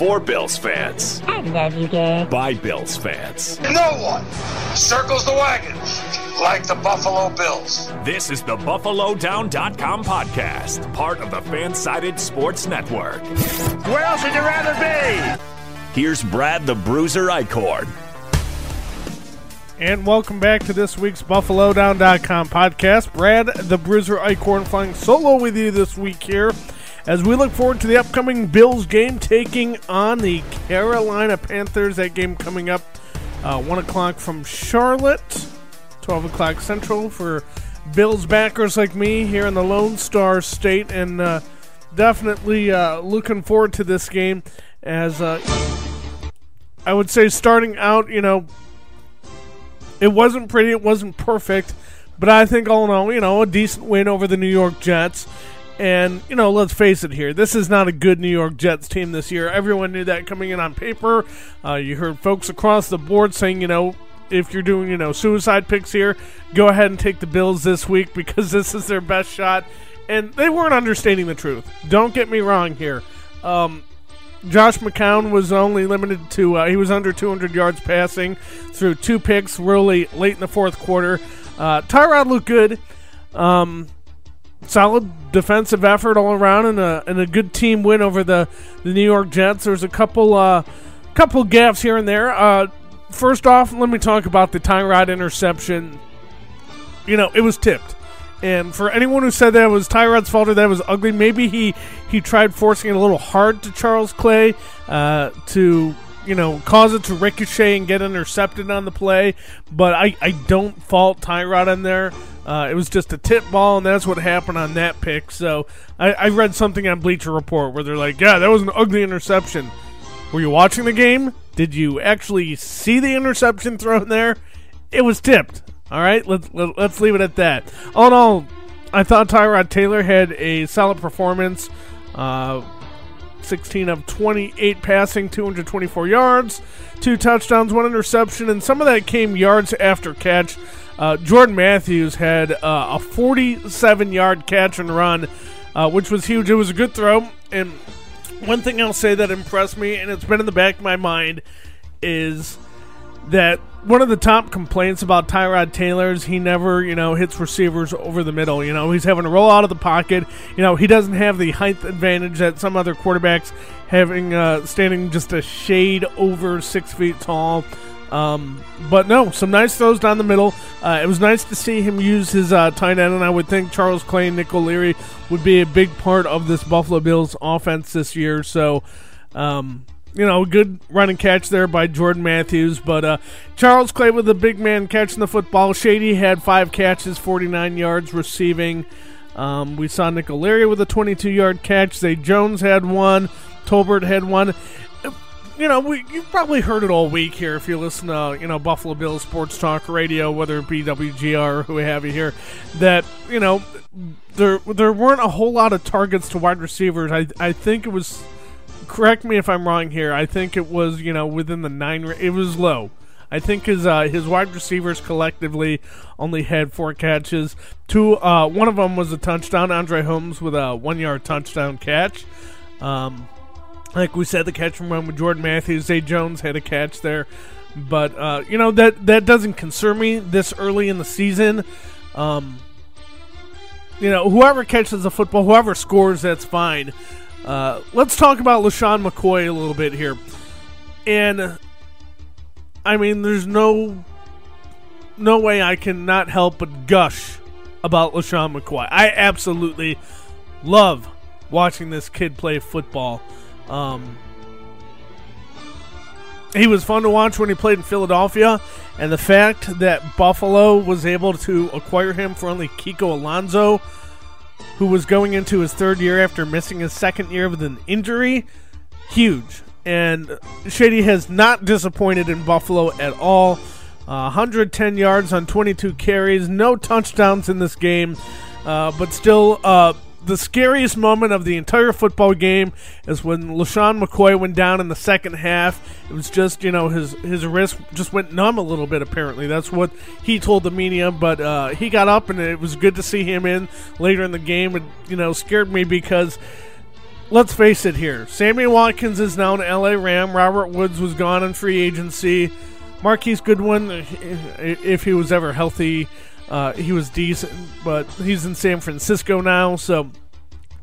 For Bills fans. I love you, Dad. By Bills fans. No one circles the wagons like the Buffalo Bills. This is the BuffaloDown.com podcast, part of the Fansided Sports Network. Where else would you rather be? Here's Brad the Bruiser Eichhorn. And welcome back to this week's BuffaloDown.com podcast. Brad the Bruiser Eichhorn flying solo with you this week here as we look forward to the upcoming Bills game taking on the Carolina Panthers. That game coming up uh, 1 o'clock from Charlotte, 12 o'clock Central for Bills backers like me here in the Lone Star State. And uh, definitely uh, looking forward to this game as uh, I would say starting out, you know, it wasn't pretty, it wasn't perfect, but I think all in all, you know, a decent win over the New York Jets. And, you know, let's face it here. This is not a good New York Jets team this year. Everyone knew that coming in on paper. Uh, you heard folks across the board saying, you know, if you're doing, you know, suicide picks here, go ahead and take the Bills this week because this is their best shot. And they weren't understanding the truth. Don't get me wrong here. Um, Josh McCown was only limited to, uh, he was under 200 yards passing through two picks really late in the fourth quarter. Uh, Tyrod looked good. Um, solid defensive effort all around and a, and a good team win over the, the New York Jets. There's a couple uh, couple gaps here and there. Uh, first off, let me talk about the Tyrod interception. You know, it was tipped. And for anyone who said that was Tyrod's fault or that was ugly, maybe he, he tried forcing it a little hard to Charles Clay uh, to you know, cause it to ricochet and get intercepted on the play. But I, I don't fault Tyrod in there. Uh, it was just a tip ball, and that's what happened on that pick. So I, I read something on Bleacher Report where they're like, yeah, that was an ugly interception. Were you watching the game? Did you actually see the interception thrown there? It was tipped. All right, let's let, let's leave it at that. All in all, I thought Tyrod Taylor had a solid performance. Uh, 16 of 28 passing, 224 yards, two touchdowns, one interception, and some of that came yards after catch. Uh, Jordan Matthews had uh, a 47 yard catch and run, uh, which was huge. It was a good throw. And one thing I'll say that impressed me, and it's been in the back of my mind, is that one of the top complaints about Tyrod Taylor is he never, you know, hits receivers over the middle. You know, he's having to roll out of the pocket. You know, he doesn't have the height advantage that some other quarterbacks having uh, standing just a shade over six feet tall. Um, but no, some nice throws down the middle. Uh, it was nice to see him use his uh, tight end, and I would think Charles Clay and Nick O'Leary would be a big part of this Buffalo Bills offense this year. So, um, you know, good running catch there by Jordan Matthews. But uh, Charles Clay with the big man catching the football. Shady had five catches, 49 yards receiving. Um, we saw Nick O'Leary with a 22 yard catch. Zay Jones had one. Tolbert had one. You know, we, you've probably heard it all week here if you listen to, you know, Buffalo Bills Sports Talk Radio, whether it be WGR or who have you here, that, you know, there there weren't a whole lot of targets to wide receivers. I, I think it was correct me if I'm wrong here. I think it was you know within the nine. It was low. I think his uh, his wide receivers collectively only had four catches. Two, uh, one of them was a touchdown. Andre Holmes with a one yard touchdown catch. Um, like we said, the catch from with Jordan Matthews. Zay Jones had a catch there, but uh, you know that that doesn't concern me this early in the season. Um, you know, whoever catches the football, whoever scores, that's fine. Uh, let's talk about LeSean McCoy a little bit here. And I mean, there's no no way I can not help but gush about LeSean McCoy. I absolutely love watching this kid play football. Um, he was fun to watch when he played in Philadelphia, and the fact that Buffalo was able to acquire him for only Kiko Alonso who was going into his third year after missing his second year with an injury. Huge. And Shady has not disappointed in Buffalo at all. Uh, 110 yards on 22 carries, no touchdowns in this game, uh, but still uh, the scariest moment of the entire football game is when LeSean McCoy went down in the second half. It was just, you know, his his wrist just went numb a little bit, apparently. That's what he told the media, but uh, he got up and it was good to see him in later in the game. It, you know, scared me because let's face it here. Sammy Watkins is now an LA Ram. Robert Woods was gone in free agency. Marquise Goodwin, if he was ever healthy, uh, he was decent, but he's in San Francisco now. So,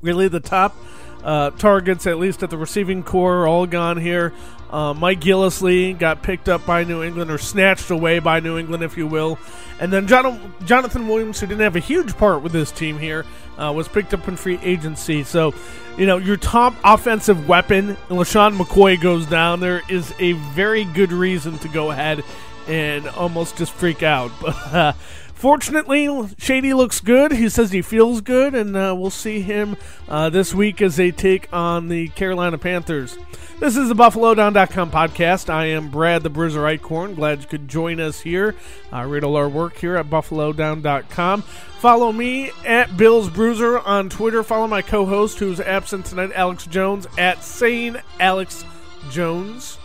really, the top uh, targets, at least at the receiving core, are all gone here. Uh, Mike Gillislee got picked up by New England, or snatched away by New England, if you will. And then John, Jonathan Williams, who didn't have a huge part with this team here, uh, was picked up in free agency. So, you know, your top offensive weapon, LeSean McCoy, goes down. There is a very good reason to go ahead and almost just freak out. But uh, Fortunately, Shady looks good. He says he feels good, and uh, we'll see him uh, this week as they take on the Carolina Panthers. This is the BuffaloDown.com podcast. I am Brad the Bruiser Eichhorn. Glad you could join us here. Uh, read all our work here at BuffaloDown.com. Follow me at Bill's Bruiser on Twitter. Follow my co host who's absent tonight, Alex Jones, at Sane Alex Jones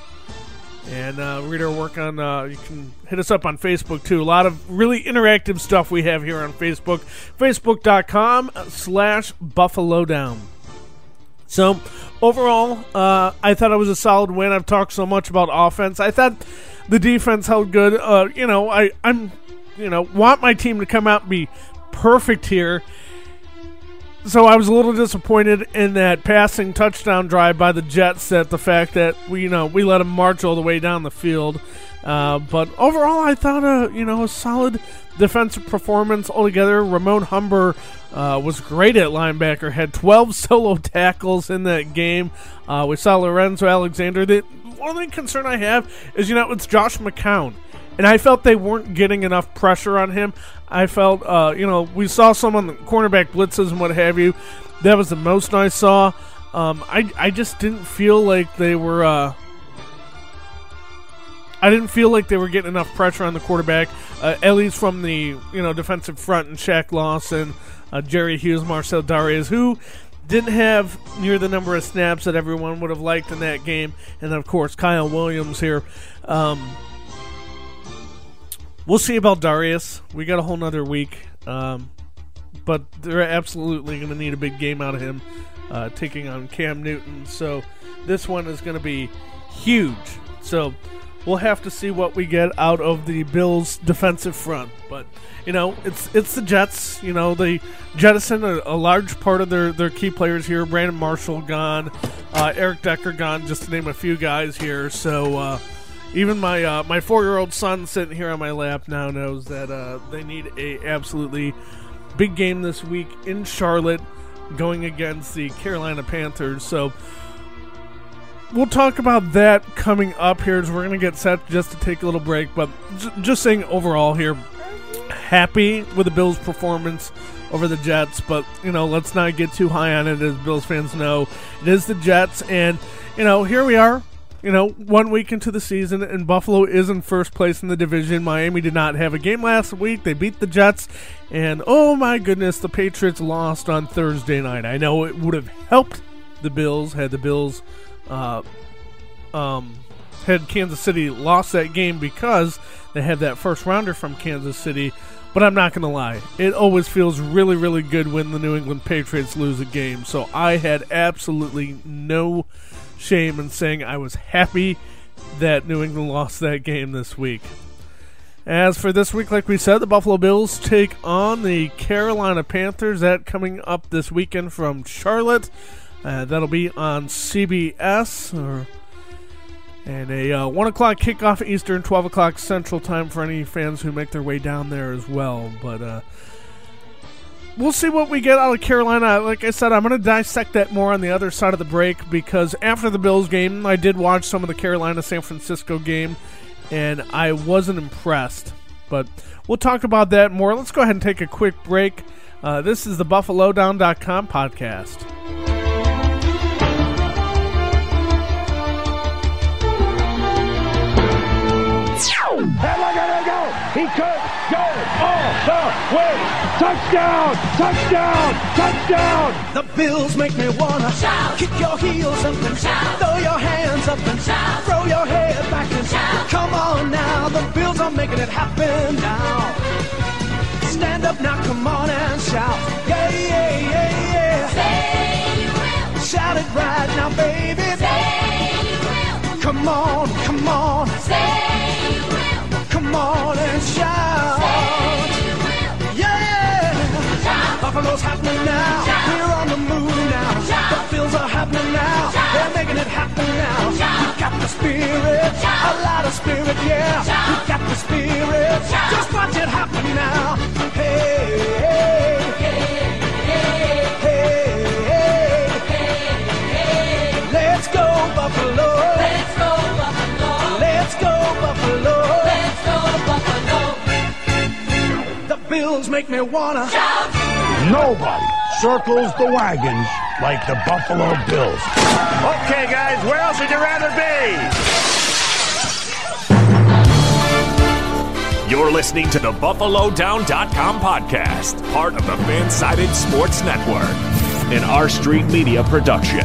and uh, read our work on. Uh, you can hit us up on Facebook too. A lot of really interactive stuff we have here on Facebook. Facebook.com slash Buffalo Down. So overall, uh, I thought it was a solid win. I've talked so much about offense. I thought the defense held good. Uh, you know, I I'm you know want my team to come out and be perfect here so I was a little disappointed in that passing touchdown drive by the Jets. That the fact that we, you know, we let them march all the way down the field. Uh, but overall, I thought a you know a solid defensive performance altogether. Ramon Humber uh, was great at linebacker. Had 12 solo tackles in that game. Uh, we saw Lorenzo Alexander. The only concern I have is you know it's Josh McCown and I felt they weren't getting enough pressure on him. I felt, uh, you know, we saw some on the cornerback blitzes and what have you. That was the most I saw. Um, I I just didn't feel like they were. Uh, I didn't feel like they were getting enough pressure on the quarterback, uh, at least from the you know defensive front and Shaq Lawson, uh, Jerry Hughes, Marcell Dareus, who didn't have near the number of snaps that everyone would have liked in that game, and of course Kyle Williams here. Um, We'll see about Dareus. We got a whole nother week. Um, but they're absolutely going to need a big game out of him uh, taking on Cam Newton. So this one is going to be huge. So we'll have to see what we get out of the Bills' defensive front. But you know, it's it's the Jets. You know, they jettison a, a large part of their their key players here. Brandon Marshall gone, uh, Eric Decker gone, just to name a few guys here. So. Uh, even my uh, my four year old son sitting here on my lap now knows that uh, they need a absolutely big game this week in Charlotte, going against the Carolina Panthers. So we'll talk about that coming up here as we're to get set just to take a little break. But j- just saying overall here, happy with the Bills' performance over the Jets. But you know, let's not get too high on it, as Bills fans know. It is the Jets, and you know, here we are you know, one week into the season, and Buffalo is in first place in the division. Miami did not have a game last week. They beat the Jets, and oh my goodness, the Patriots lost on Thursday night. I know it would have helped the Bills had the Bills, uh, um, had Kansas City lost that game because they had that first rounder from Kansas City. But I'm not going to lie. It always feels really, really good when the New England Patriots lose a game. So I had absolutely no shame in saying I was happy that New England lost that game this week. As for this week, like we said, the Buffalo Bills take on the Carolina Panthers. That coming up this weekend from Charlotte. Uh, that'll be on CBS. Or, and a uh, 1 o'clock kickoff Eastern, 12 o'clock Central Time for any fans who make their way down there as well. But uh, we'll see what we get out of Carolina. Like I said, I'm going to dissect that more on the other side of the break because after the Bills game, I did watch some of the Carolina San Francisco game and I wasn't impressed. But we'll talk about that more. Let's go ahead and take a quick break. Uh, this is the BuffaloDown.com podcast. He could go all the way. Touchdown! Touchdown! Touchdown! The Bills make me wanna shout. Kick your heels up and shout. Throw your hands up and shout. Throw your head back and shout. Come on now, the Bills are making it happen now. Stand up now, come on and shout. Yeah, yeah, yeah, yeah. Say you will. Shout it right now, baby. Say you will. Come on, come on. Say you will. Come on and shout. A lot of spirit, yeah. Shout. You got the spirit. Shout. Just watch it happen now. Hey, hey, hey, hey. Hey. Let's go, Buffalo. Let's go Buffalo. Let's go, Buffalo. Let's go Buffalo. The Bills make me wanna. Shout. Nobody circles the wagons like the Buffalo Bills. Okay, guys, where else would you rather be? You're listening to the BuffaloDown.com podcast, part of the Fansided Sports Network, an R Street Media production.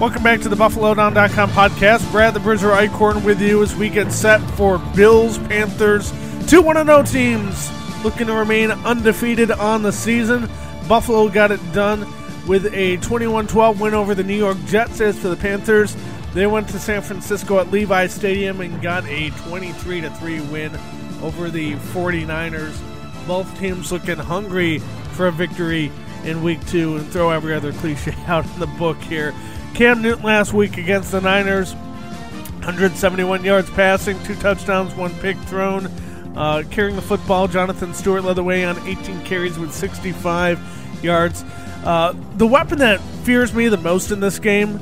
Welcome back to the BuffaloDown.com podcast. Brad the Bruiser Eichhorn with you as we get set for Bills, Panthers, two 1 0 teams looking to remain undefeated on the season. Buffalo got it done with a 21 12 win over the New York Jets. As for the Panthers, they went to San Francisco at Levi Stadium and got a 23 3 win over the 49ers. Both teams looking hungry for a victory in week two and throw every other cliche out in the book here. Cam Newton last week against the Niners, 171 yards passing, two touchdowns, one pick thrown. Uh, carrying the football, Jonathan Stewart led the way on 18 carries with 65 yards. Uh, the weapon that fears me the most in this game,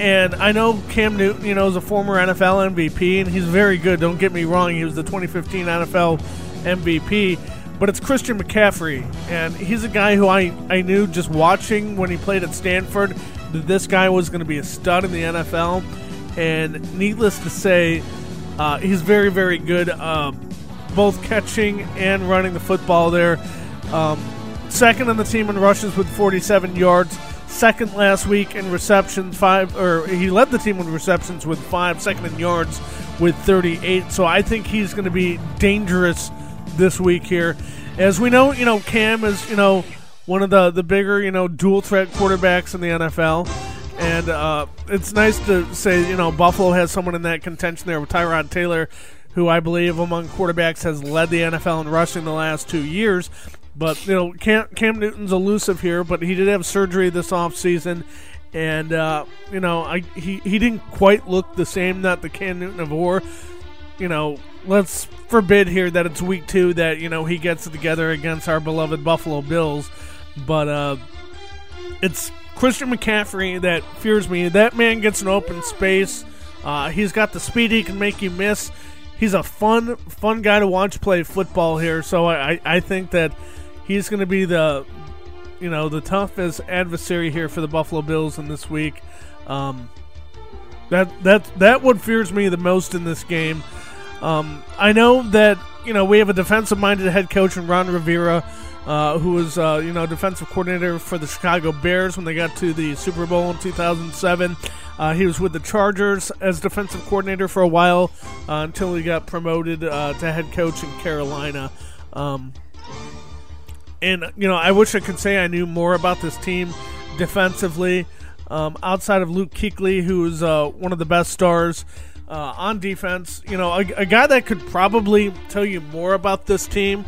and I know Cam Newton, you know, is a former NFL MVP, and he's very good. Don't get me wrong; he was the 2015 NFL MVP. But it's Christian McCaffrey, and he's a guy who I, I knew just watching when he played at Stanford that this guy was going to be a stud in the NFL. And needless to say, uh, he's very, very good, uh, both catching and running the football there. Um, second on the team in rushes with 47 yards. Second last week in receptions, five, or he led the team in receptions with five. Second in yards with 38. So I think he's going to be dangerous this week here. As we know, you know, Cam is, you know, one of the, the bigger, you know, dual threat quarterbacks in the NFL. And uh, it's nice to say, you know, Buffalo has someone in that contention there with Tyrod Taylor, who I believe among quarterbacks has led the NFL in rushing the last two years. But, you know, Cam, Cam Newton's elusive here, but he did have surgery this offseason. And, uh, you know, I, he, he didn't quite look the same, not the Cam Newton of war. You know, let's forbid here that it's week two that, you know, he gets it together against our beloved Buffalo Bills. But uh, it's Christian McCaffrey that fears me. That man gets an open space. Uh, he's got the speed he can make you miss. He's a fun, fun guy to watch play football here. So I, I think that he's going to be the, you know, the toughest adversary here for the Buffalo Bills in this week. Um, that that that what fears me the most in this game. Um, I know that you know we have a defensive-minded head coach in Ron Rivera, uh, who was uh, you know defensive coordinator for the Chicago Bears when they got to the Super Bowl in 2007. Uh, he was with the Chargers as defensive coordinator for a while uh, until he got promoted uh, to head coach in Carolina. Um, and you know, I wish I could say I knew more about this team defensively. Um, outside of Luke Kuechly, who is uh, one of the best stars uh, on defense, you know, a, a, guy that could probably tell you more about this team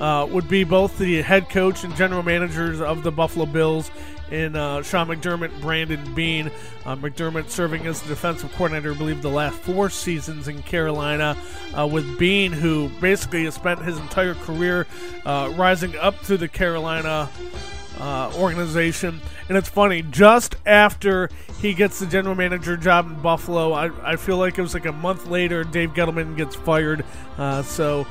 uh, would be both the head coach and general managers of the Buffalo Bills in uh, Sean McDermott, Brandon Beane. Uh, McDermott serving as the defensive coordinator, I believe, the last four seasons in Carolina, uh, with Beane, who basically has spent his entire career uh, rising up through the Carolina uh, organization. And it's funny, just after he gets the general manager job in Buffalo, I, I feel like it was like a month later, Dave Gettleman gets fired. Uh, so,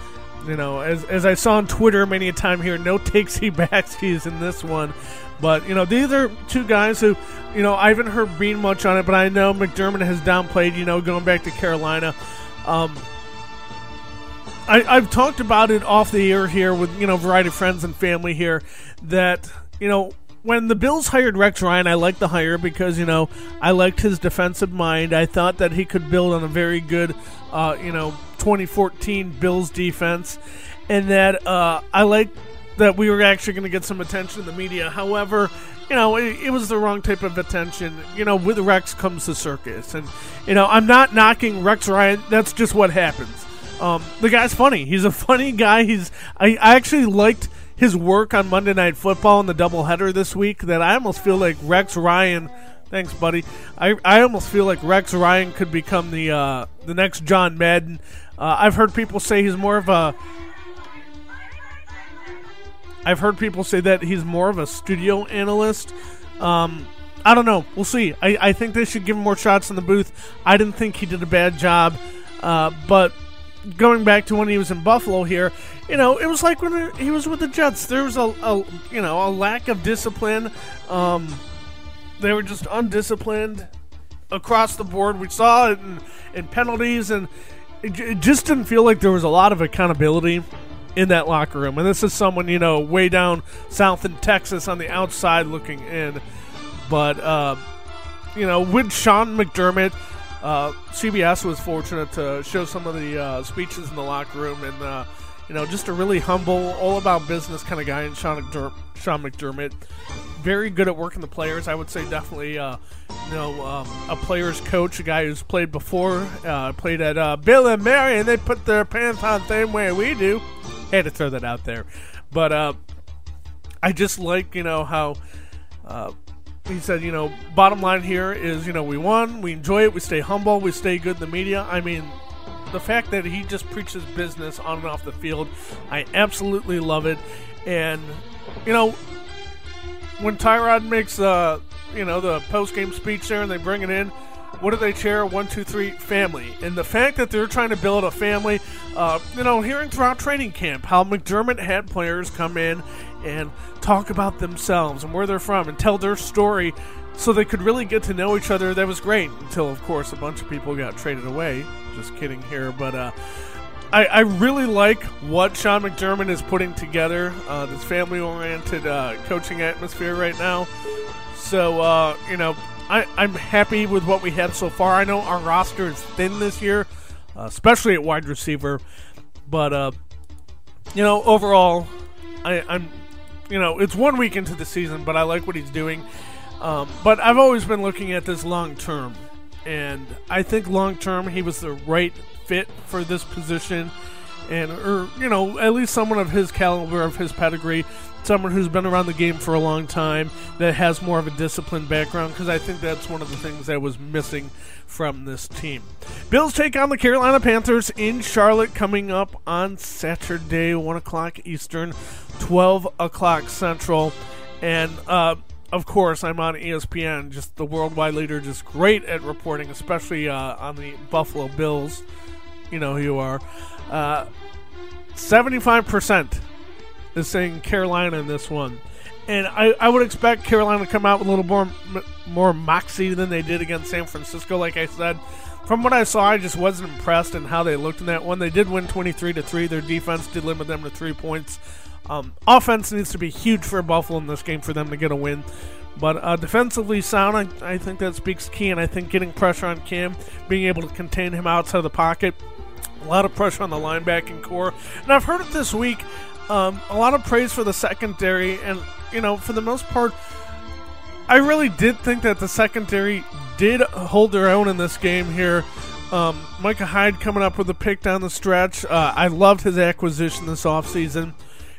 you know, as, as I saw on Twitter many a time here, no takesy backsies in this one. But, you know, these are two guys who, you know, I haven't heard Beane much on it, but I know McDermott has downplayed, you know, going back to Carolina. Um, I, I've talked about it off the air here with, you know, a variety of friends and family here that, you know, when the Bills hired Rex Ryan, I liked the hire because you know I liked his defensive mind. I thought that he could build on a very good, uh, you know, 2014 Bills defense. and that uh, I like that we were actually going to get some attention in the media. However, you know, it, it was the wrong type of attention. You know, with Rex comes the circus, and you know, I'm not knocking Rex Ryan. That's just what happens. Um, the guy's funny. He's a funny guy. He's I, I actually liked his work on Monday Night Football in the doubleheader this week. That I almost feel like Rex Ryan. Thanks, buddy. I, I almost feel like Rex Ryan could become the uh, the next John Madden. Uh, I've heard people say he's more of a I've heard people say that he's more of a studio analyst. Um, I don't know. We'll see. I, I think they should give him more shots in the booth. I didn't think he did a bad job. Uh, but going back to when he was in Buffalo here, you know, it was like when he was with the Jets. There was a, a you know, a lack of discipline. Um, they were just undisciplined across the board. We saw it in, in penalties, and it, it just didn't feel like there was a lot of accountability in that locker room. And this is someone, you know, way down south in Texas on the outside looking in. But, uh, you know, with Sean McDermott, uh, CBS was fortunate to show some of the uh, speeches in the locker room. And, uh, you know, just a really humble, all about business kind of guy in Sean, Sean McDermott. Very good at working the players. I would say definitely, uh, you know, um, a player's coach, a guy who's played before, uh, played at Bill and Mary, and they put their pants on the same way we do. Had to throw that out there. But uh, I just like, you know, how uh, he said, you know, bottom line here is, you know, we won, we enjoy it, we stay humble, we stay good in the media. I mean, the fact that he just preaches business on and off the field, I absolutely love it. And, you know, when Tyrod makes, uh, you know, the post game speech there and they bring it in, what do they share? One, two, three, family. And the fact that they're trying to build a family, uh, you know, hearing throughout training camp how McDermott had players come in and talk about themselves and where they're from and tell their story so they could really get to know each other. That was great until, of course, a bunch of people got traded away. Just kidding here. But, uh, I, I really like what Sean McDermott is putting together, uh, this family oriented uh, coaching atmosphere right now. So, uh, you know, I, I'm happy with what we have so far. I know our roster is thin this year, uh, especially at wide receiver. But, uh, you know, overall, I, I'm, you know, it's one week into the season, but I like what he's doing. Um, but I've always been looking at this long term. And I think long term, he was the right fit for this position. And, or, you know, at least someone of his caliber, of his pedigree, someone who's been around the game for a long time, that has more of a disciplined background, because I think that's one of the things that was missing from this team. Bills take on the Carolina Panthers in Charlotte coming up on Saturday, 1 o'clock Eastern, 12 o'clock Central. And, uh, of course, I'm on ESPN, just the worldwide leader, just great at reporting, especially uh, on the Buffalo Bills. You know who you are. Uh, 75% is saying Carolina in this one. And I, I would expect Carolina to come out with a little more more moxie than they did against San Francisco. Like I said, from what I saw, I just wasn't impressed in how they looked in that one. They did win 23 to three. Their defense did limit them to three points. Um, offense needs to be huge for Buffalo in this game for them to get a win. But uh, defensively sound, I, I think that speaks key. And I think getting pressure on Cam, being able to contain him outside of the pocket, a lot of pressure on the linebacking core. And I've heard it this week. Um, a lot of praise for the secondary, and you know, for the most part, I really did think that the secondary did hold their own in this game here. Um, Micah Hyde coming up with a pick down the stretch. Uh, I loved his acquisition this offseason.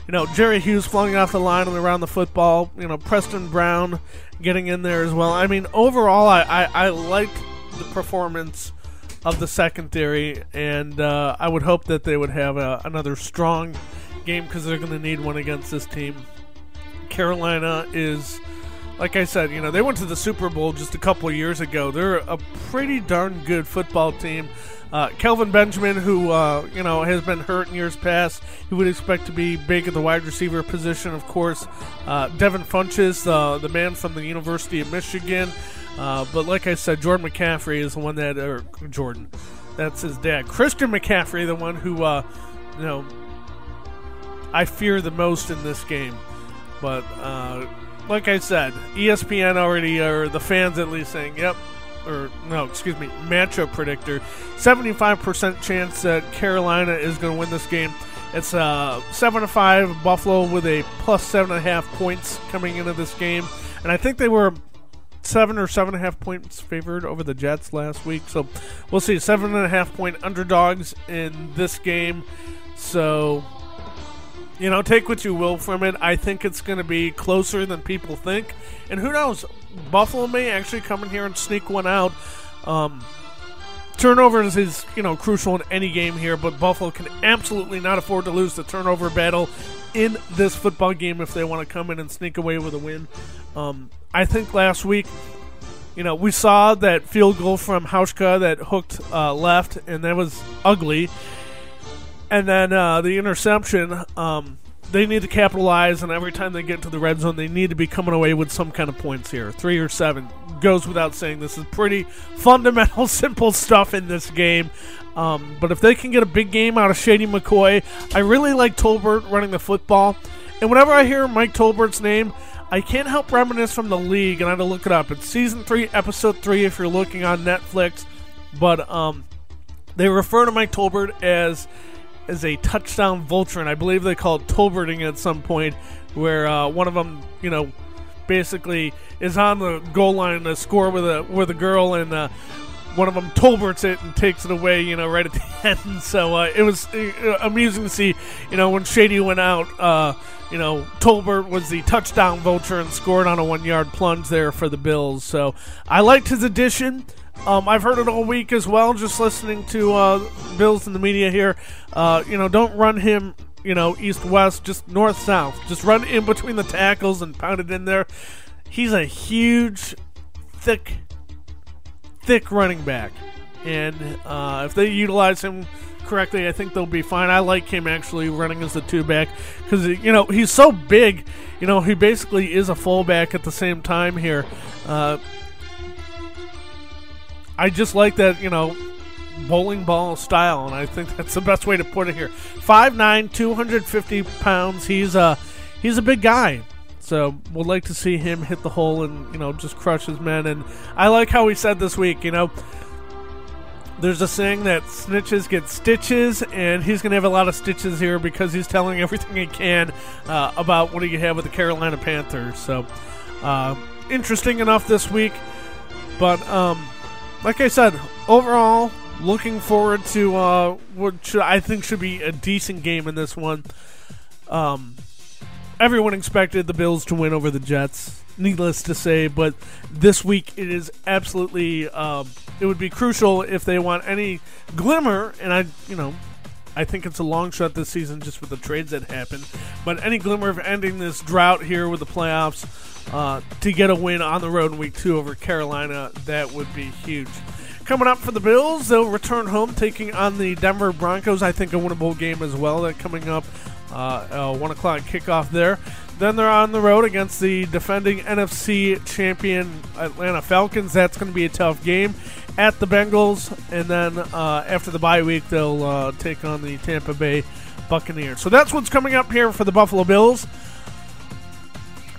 You know, Jerry Hughes flung off the line and around the football. You know, Preston Brown getting in there as well. I mean, overall, I, I, I liked the performance of the secondary, and uh, I would hope that they would have a, another strong game because they're going to need one against this team. Carolina is, like I said, you know, they went to the Super Bowl just a couple of years ago. They're a pretty darn good football team. Uh, Kelvin Benjamin, who uh, you know has been hurt in years past, he would expect to be big at the wide receiver position. Of course, uh, Devin Funchess, uh, the man from the University of Michigan. Uh, but like I said, Jordan McCaffrey is the one that, or Jordan, that's his dad. Christian McCaffrey, the one who, uh, you know, I fear the most in this game. But uh, like I said, ESPN already, or the fans at least, saying, "Yep," or no, excuse me, matchup predictor, seventy-five percent chance that Carolina is going to win this game. It's uh, seven to five. Buffalo with a plus seven and a half points coming into this game, and I think they were seven or seven and a half points favored over the Jets last week. So we'll see. Seven and a half point underdogs in this game. So you know, take what you will from it. I think it's going to be closer than people think, and who knows? Buffalo may actually come in here and sneak one out. Um, turnovers is you know crucial in any game here, but Buffalo can absolutely not afford to lose the turnover battle in this football game if they want to come in and sneak away with a win. Um, I think last week, you know, we saw that field goal from Hauschka that hooked uh, left, and that was ugly. And then uh, the interception, um, they need to capitalize, and every time they get to the red zone, they need to be coming away with some kind of points here. Three or seven goes without saying. This is pretty fundamental, simple stuff in this game. Um, but if they can get a big game out of Shady McCoy, I really like Tolbert running the football. And whenever I hear Mike Tolbert's name, I can't help reminisce from the league, and I had to look it up. It's season three, episode three, if you're looking on Netflix. But um, they refer to Mike Tolbert as as a touchdown vulture, and I believe they called Tolberting at some point, where uh, one of them, you know, basically is on the goal line to score with a with a girl, and uh, one of them Tolberts it and takes it away, you know, right at the end. So uh, it was uh, amusing to see, you know, when Shady went out. You know, Tolbert was the touchdown vulture and scored on a one yard plunge there for the Bills. So I liked his addition. Um, I've heard it all week as well, just listening to uh, Bills in the media here. Uh, you know, don't run him, you know, east west, just north south. Just run in between the tackles and pound it in there. He's a huge, thick, thick running back. And uh, if they utilize him correctly, I think they'll be fine. I like him actually running as the two back because, you know, he's so big. You know, he basically is a fullback at the same time here. Uh, I just like that, you know, bowling ball style, and I think that's the best way to put it here. 5'9", 250 pounds. He's a he's a big guy. So we'd like to see him hit the hole and you know just crush his men. And I like how he said this week, you know, there's a saying that snitches get stitches, and he's going to have a lot of stitches here because he's telling everything he can uh, about what he have with the Carolina Panthers. So uh, interesting enough this week, but um, like I said, overall, looking forward to uh, what should, I think should be a decent game in this one. Um, everyone expected the Bills to win over the Jets. Needless to say, but this week it is absolutely. Um, it would be crucial if they want any glimmer, and I, you know, I think it's a long shot this season just with the trades that happened. But any glimmer of ending this drought here with the playoffs uh, to get a win on the road in week two over Carolina, that would be huge. Coming up for the Bills, they'll return home taking on the Denver Broncos. I think a winnable game as well. That coming up, uh, uh, one o'clock kickoff there. Then they're on the road against the defending NFC champion Atlanta Falcons. That's going to be a tough game at the Bengals, and then uh, after the bye week, they'll uh, take on the Tampa Bay Buccaneers. So that's what's coming up here for the Buffalo Bills.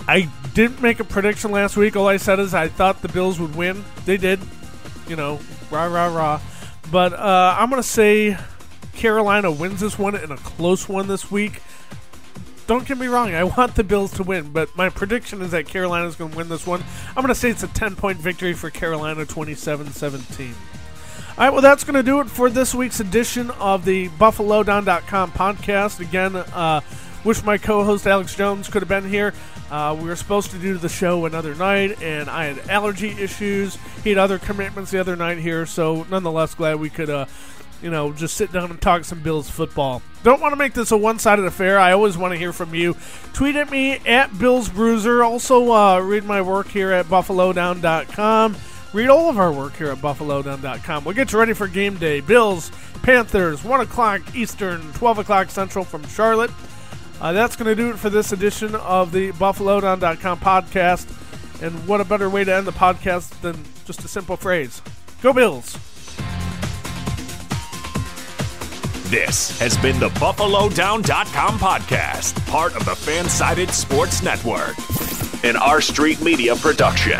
I didn't make a prediction last week. All I said is I thought the Bills would win. They did. You know, rah rah rah. But uh, I'm gonna say Carolina wins this one in a close one this week. Don't get me wrong, I want the Bills to win, but my prediction is that Carolina is going to win this one. I'm going to say it's a 10 point victory for Carolina 27 17. All right, well, that's going to do it for this week's edition of the BuffaloDown.com podcast. Again, uh, wish my co host Alex Jones could have been here. Uh, we were supposed to do the show another night, and I had allergy issues. He had other commitments the other night here, so nonetheless, glad we could, uh, you know, just sit down and talk some Bills football. Don't want to make this a one sided affair. I always want to hear from you. Tweet at me at Bills Bruiser. Also, uh, read my work here at BuffaloDown.com. Read all of our work here at BuffaloDown.com. We'll get you ready for game day. Bills, Panthers, 1 o'clock Eastern, 12 o'clock Central from Charlotte. Uh, that's going to do it for this edition of the BuffaloDown.com podcast. And what a better way to end the podcast than just a simple phrase Go Bills! This has been the BuffaloDown.com podcast, part of the Fansided Sports Network, an R Street Media production.